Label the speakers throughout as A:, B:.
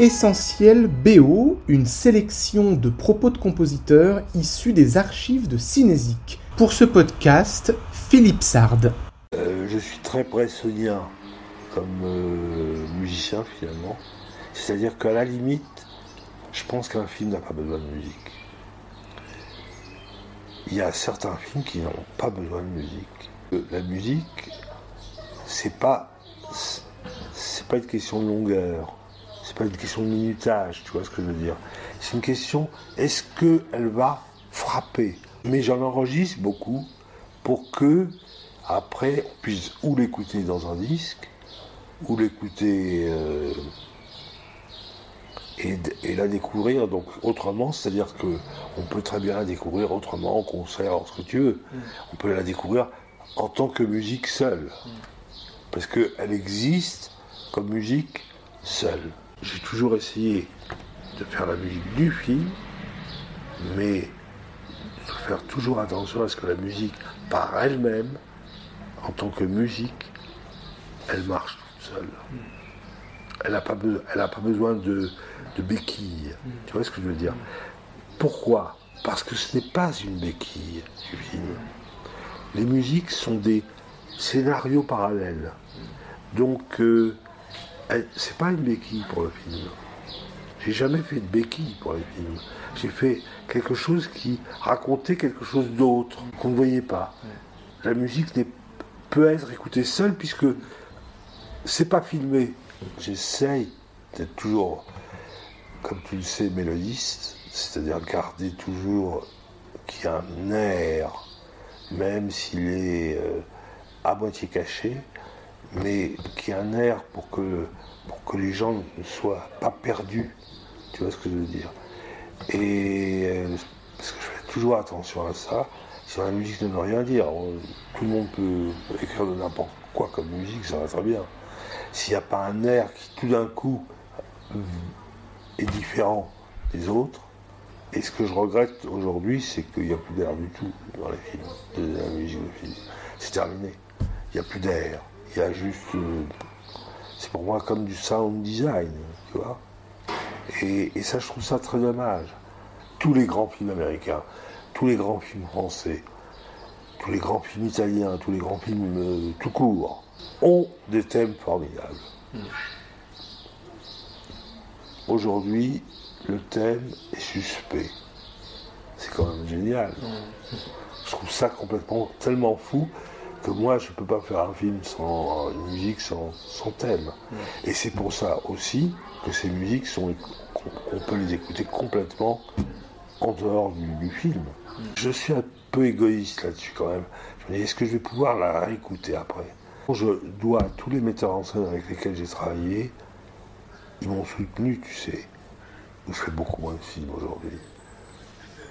A: Essentiel BO, une sélection de propos de compositeurs issus des archives de Cinésique. Pour ce podcast, Philippe Sard.
B: Euh, je suis très bressonien comme euh, musicien finalement. C'est-à-dire qu'à la limite, je pense qu'un film n'a pas besoin de musique. Il y a certains films qui n'ont pas besoin de musique. Euh, La musique, c'est pas, c'est pas une question de longueur, c'est pas une question de minutage, tu vois ce que je veux dire. C'est une question, est-ce qu'elle va frapper? Mais j'en enregistre beaucoup pour que après on puisse ou l'écouter dans un disque, ou l'écouter euh, et, et la découvrir donc autrement, c'est-à-dire que on peut très bien la découvrir autrement, en concert, en ce que tu veux. On peut la découvrir en tant que musique seule. Parce qu'elle existe comme musique seule. J'ai toujours essayé de faire la musique du film, mais de faire toujours attention à ce que la musique, par elle-même, en tant que musique, elle marche toute seule. Elle n'a pas, pas besoin de, de béquilles. Tu vois ce que je veux dire? Pourquoi? Parce que ce n'est pas une béquille du film. Les musiques sont des scénarios parallèles. Donc, euh, c'est pas une béquille pour le film. J'ai jamais fait de béquille pour les films. J'ai fait quelque chose qui racontait quelque chose d'autre qu'on ne voyait pas. La musique peut être écoutée seule puisque c'est pas filmé. J'essaye d'être toujours, comme tu le sais, mélodiste, c'est-à-dire garder toujours qu'il y a un air, même s'il est euh, à moitié caché, mais qu'il y a un air pour que, pour que les gens ne soient pas perdus. Tu vois ce que je veux dire? Et euh, parce que je fais toujours attention à ça. Sur la musique ne veut rien dire. Tout le monde peut écrire de n'importe quoi comme musique, ça va très bien. S'il n'y a pas un air qui tout d'un coup est différent des autres, et ce que je regrette aujourd'hui, c'est qu'il n'y a plus d'air du tout dans les films, de la musique de film. C'est terminé. Il n'y a plus d'air. Il y a juste. euh, c'est pour moi comme du sound design, tu vois. Et, et ça, je trouve ça très dommage. Tous les grands films américains, tous les grands films français, tous les grands films italiens, tous les grands films euh, tout court, ont des thèmes formidables. Aujourd'hui, le thème est suspect. C'est quand même génial. Je trouve ça complètement tellement fou que moi, je ne peux pas faire un film sans une musique, sans, sans thème. Et c'est pour ça aussi que ces musiques sont, qu'on on peut les écouter complètement en dehors du, du film. Je suis un peu égoïste là-dessus quand même. Je me dis, est-ce que je vais pouvoir la réécouter après? Je dois à tous les metteurs en scène avec lesquels j'ai travaillé, ils m'ont soutenu, tu sais. Je fais beaucoup moins de films aujourd'hui.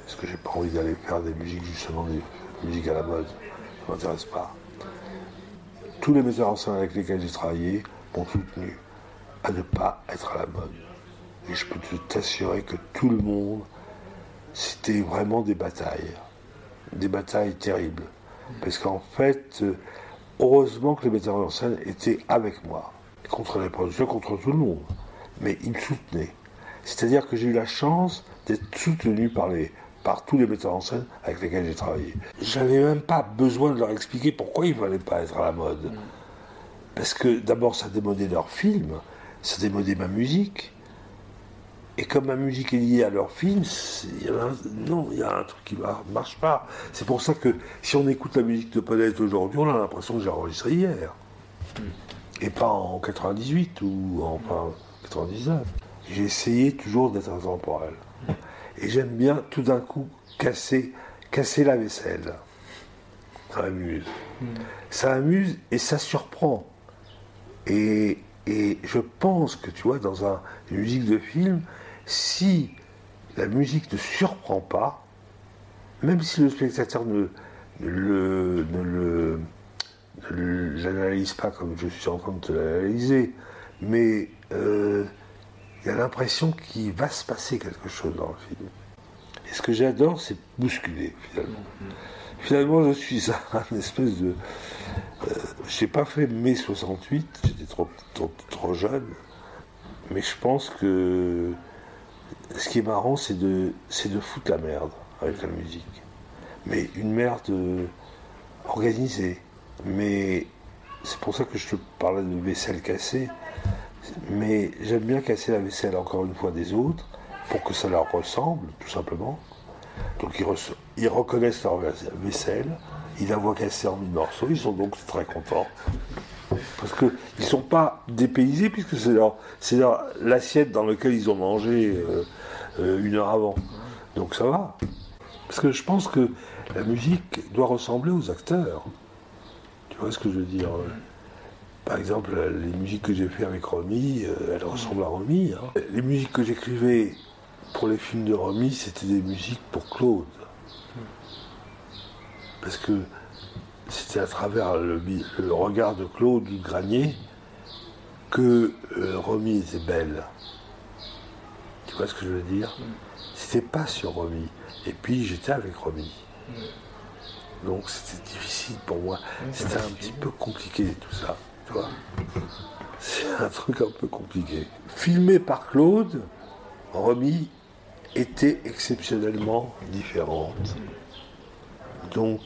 B: Parce que j'ai pas envie d'aller faire des musiques, justement, des musiques à la mode. M'intéresse pas. Tous les metteurs en scène avec lesquels j'ai travaillé m'ont soutenu à ne pas être à la mode. Et je peux t'assurer que tout le monde, c'était vraiment des batailles. Des batailles terribles. Parce qu'en fait, euh, heureusement que les metteurs en scène étaient avec moi. Contre les producteurs, contre tout le monde. Mais ils me soutenaient. C'est-à-dire que j'ai eu la chance d'être soutenu par, les, par tous les metteurs en scène avec lesquels j'ai travaillé. J'avais même pas besoin de leur expliquer pourquoi ils ne fallait pas être à la mode. Parce que d'abord, ça démodait leurs films, ça démodait ma musique. Et comme ma musique est liée à leurs films, il y a un- non, il y a un truc qui ne marche pas. C'est pour ça que si on écoute la musique de Paulette aujourd'hui, on a l'impression que j'ai enregistré hier. Et pas en 98 ou en enfin, 99. J'ai essayé toujours d'être intemporel. Et j'aime bien tout d'un coup casser, casser la vaisselle. Ça m'amuse. Ça amuse et ça surprend. Et, et je pense que, tu vois, dans un, une musique de film, si la musique ne surprend pas, même si le spectateur ne, ne le, ne le- l'analyse pas comme je suis en train de te l'analyser, mais euh, il y a l'impression qu'il va se passer quelque chose dans le film. Et ce que j'adore, c'est bousculer, finalement. Finalement, je suis un espèce de. Euh, j'ai pas fait mai 68, j'étais trop, trop, trop jeune, Mais je pense que ce qui est marrant, c'est de, c'est de foutre la merde avec la musique. Mais une merde euh, organisée. Mais c'est pour ça que je te parlais de vaisselle cassée. Mais j'aime bien casser la vaisselle encore une fois des autres pour que ça leur ressemble, tout simplement. Donc ils, reconnaissent leur vaisselle, ils la voient cassée en mille morceaux, ils sont donc très contents. Parce qu'ils ne sont pas dépaysés puisque c'est leur, l'assiette dans laquelle ils ont mangé euh, euh, une heure avant. Donc ça va. Parce que je pense que la musique doit ressembler aux acteurs. Tu vois ce que je veux dire Par exemple, les musiques que j'ai fait avec Romy, euh, elles ressemblent à Romy. Hein. Les musiques que j'écrivais pour les films de Romy, c'était des musiques pour Claude. Parce que c'était à travers le, regard de Claude Granier que euh, Romy était belle. Tu vois ce que je veux dire? C'était pas sur Romy. Et puis j'étais avec Romy. Donc c'était difficile pour moi. C'était un petit peu compliqué tout ça. C'est un truc un peu compliqué. Filmé par Claude, Romy était exceptionnellement différente. Donc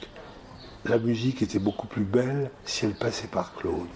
B: la musique était beaucoup plus belle si elle passait par Claude.